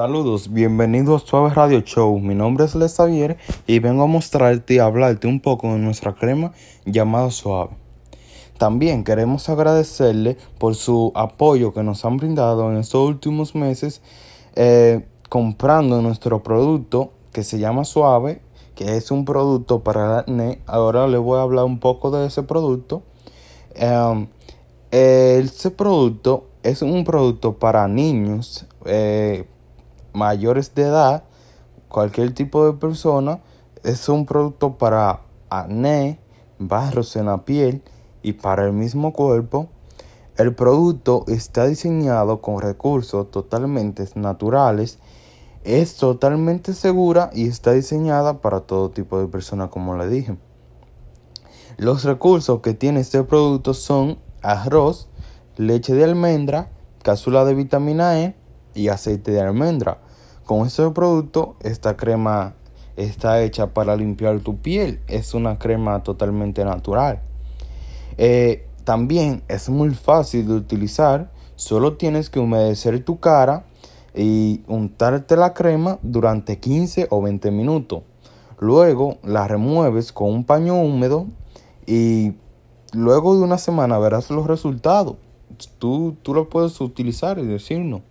Saludos, bienvenidos a Suave Radio Show. Mi nombre es Les Xavier y vengo a mostrarte y hablarte un poco de nuestra crema llamada Suave. También queremos agradecerle por su apoyo que nos han brindado en estos últimos meses eh, comprando nuestro producto que se llama Suave, que es un producto para acné. Ahora les voy a hablar un poco de ese producto. Um, ese producto es un producto para niños eh, mayores de edad, cualquier tipo de persona. Es un producto para acné, barros en la piel y para el mismo cuerpo. El producto está diseñado con recursos totalmente naturales, es totalmente segura y está diseñada para todo tipo de personas como le dije. Los recursos que tiene este producto son arroz, leche de almendra, cápsula de vitamina E y aceite de almendra. Con este producto, esta crema está hecha para limpiar tu piel. Es una crema totalmente natural. Eh, también es muy fácil de utilizar. Solo tienes que humedecer tu cara y untarte la crema durante 15 o 20 minutos. Luego la remueves con un paño húmedo y luego de una semana verás los resultados. Tú, tú lo puedes utilizar y decirnos.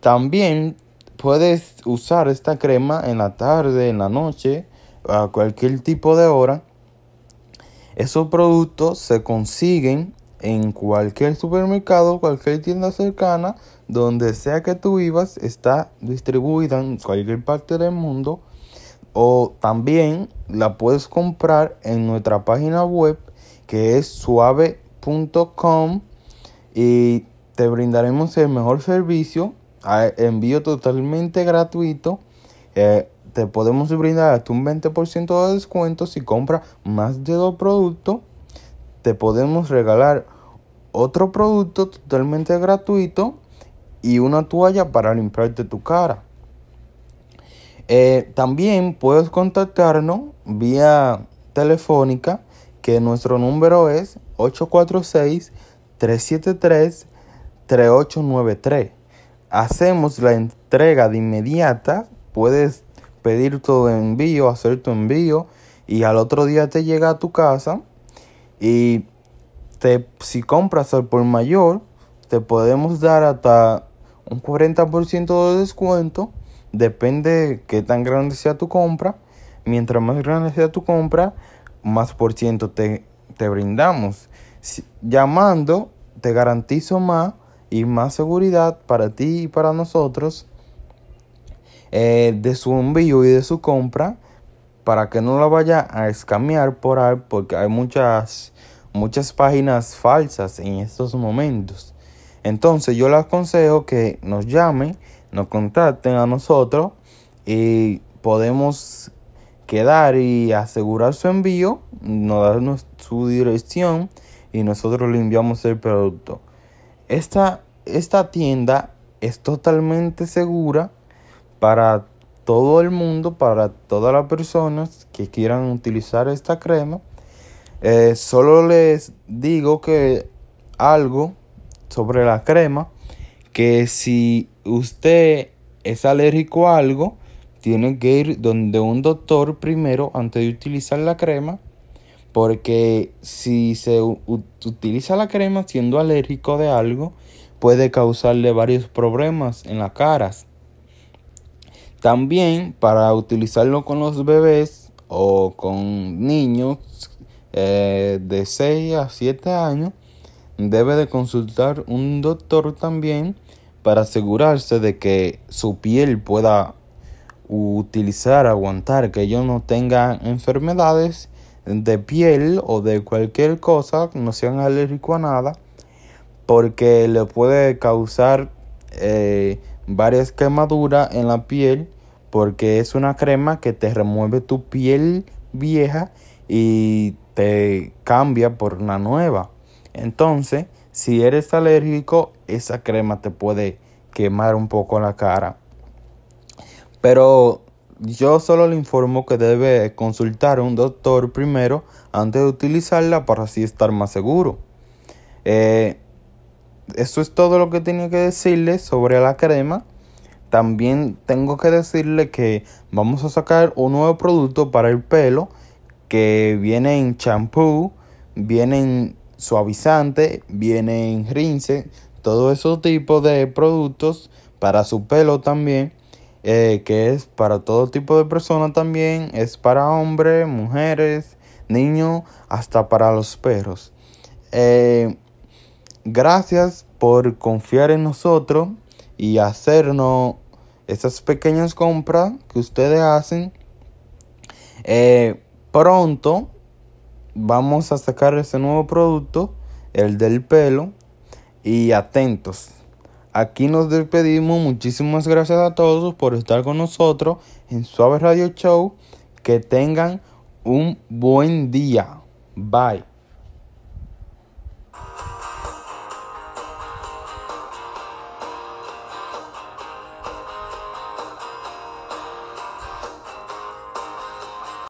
También puedes usar esta crema en la tarde, en la noche, a cualquier tipo de hora. Esos productos se consiguen en cualquier supermercado, cualquier tienda cercana, donde sea que tú vivas, está distribuida en cualquier parte del mundo. O también la puedes comprar en nuestra página web que es suave.com y te brindaremos el mejor servicio, envío totalmente gratuito. Eh, te podemos brindar hasta un 20% de descuento si compras más de dos productos. Te podemos regalar otro producto totalmente gratuito y una toalla para limpiarte tu cara. Eh, también puedes contactarnos vía telefónica que nuestro número es 846-373-3893. Hacemos la entrega de inmediata. Puedes pedir tu envío, hacer tu envío y al otro día te llega a tu casa. Y te, si compras al por mayor, te podemos dar hasta un 40% de descuento. Depende qué tan grande sea tu compra. Mientras más grande sea tu compra, más por ciento te, te brindamos. llamando, te garantizo más y más seguridad para ti y para nosotros eh, de su envío y de su compra para que no la vaya a escamear por ahí porque hay muchas muchas páginas falsas en estos momentos. Entonces yo les aconsejo que nos llamen, nos contacten a nosotros y podemos quedar y asegurar su envío, nos dan su dirección y nosotros le enviamos el producto. Esta, esta tienda es totalmente segura para todo el mundo, para todas las personas que quieran utilizar esta crema. Eh, solo les digo que algo sobre la crema, que si usted es alérgico a algo, tiene que ir donde un doctor primero antes de utilizar la crema. Porque si se utiliza la crema siendo alérgico de algo, puede causarle varios problemas en las caras. También para utilizarlo con los bebés o con niños eh, de 6 a 7 años, debe de consultar un doctor también para asegurarse de que su piel pueda utilizar, aguantar, que ellos no tengan enfermedades de piel o de cualquier cosa, no sean alérgicos a nada, porque le puede causar eh, varias quemaduras en la piel, porque es una crema que te remueve tu piel vieja y te cambia por una nueva. Entonces, si eres alérgico, esa crema te puede quemar un poco la cara. Pero yo solo le informo que debe consultar a un doctor primero antes de utilizarla para así estar más seguro. Eh, eso es todo lo que tenía que decirles sobre la crema. También tengo que decirle que vamos a sacar un nuevo producto para el pelo que viene en champú, viene en suavizante, viene en rinse, todo esos tipos de productos para su pelo también, eh, que es para todo tipo de personas también, es para hombres, mujeres, niños, hasta para los perros. Eh, gracias por confiar en nosotros y hacernos esas pequeñas compras que ustedes hacen. Eh, pronto vamos a sacar ese nuevo producto, el del pelo. Y atentos. Aquí nos despedimos. Muchísimas gracias a todos por estar con nosotros en Suave Radio Show. Que tengan un buen día. Bye.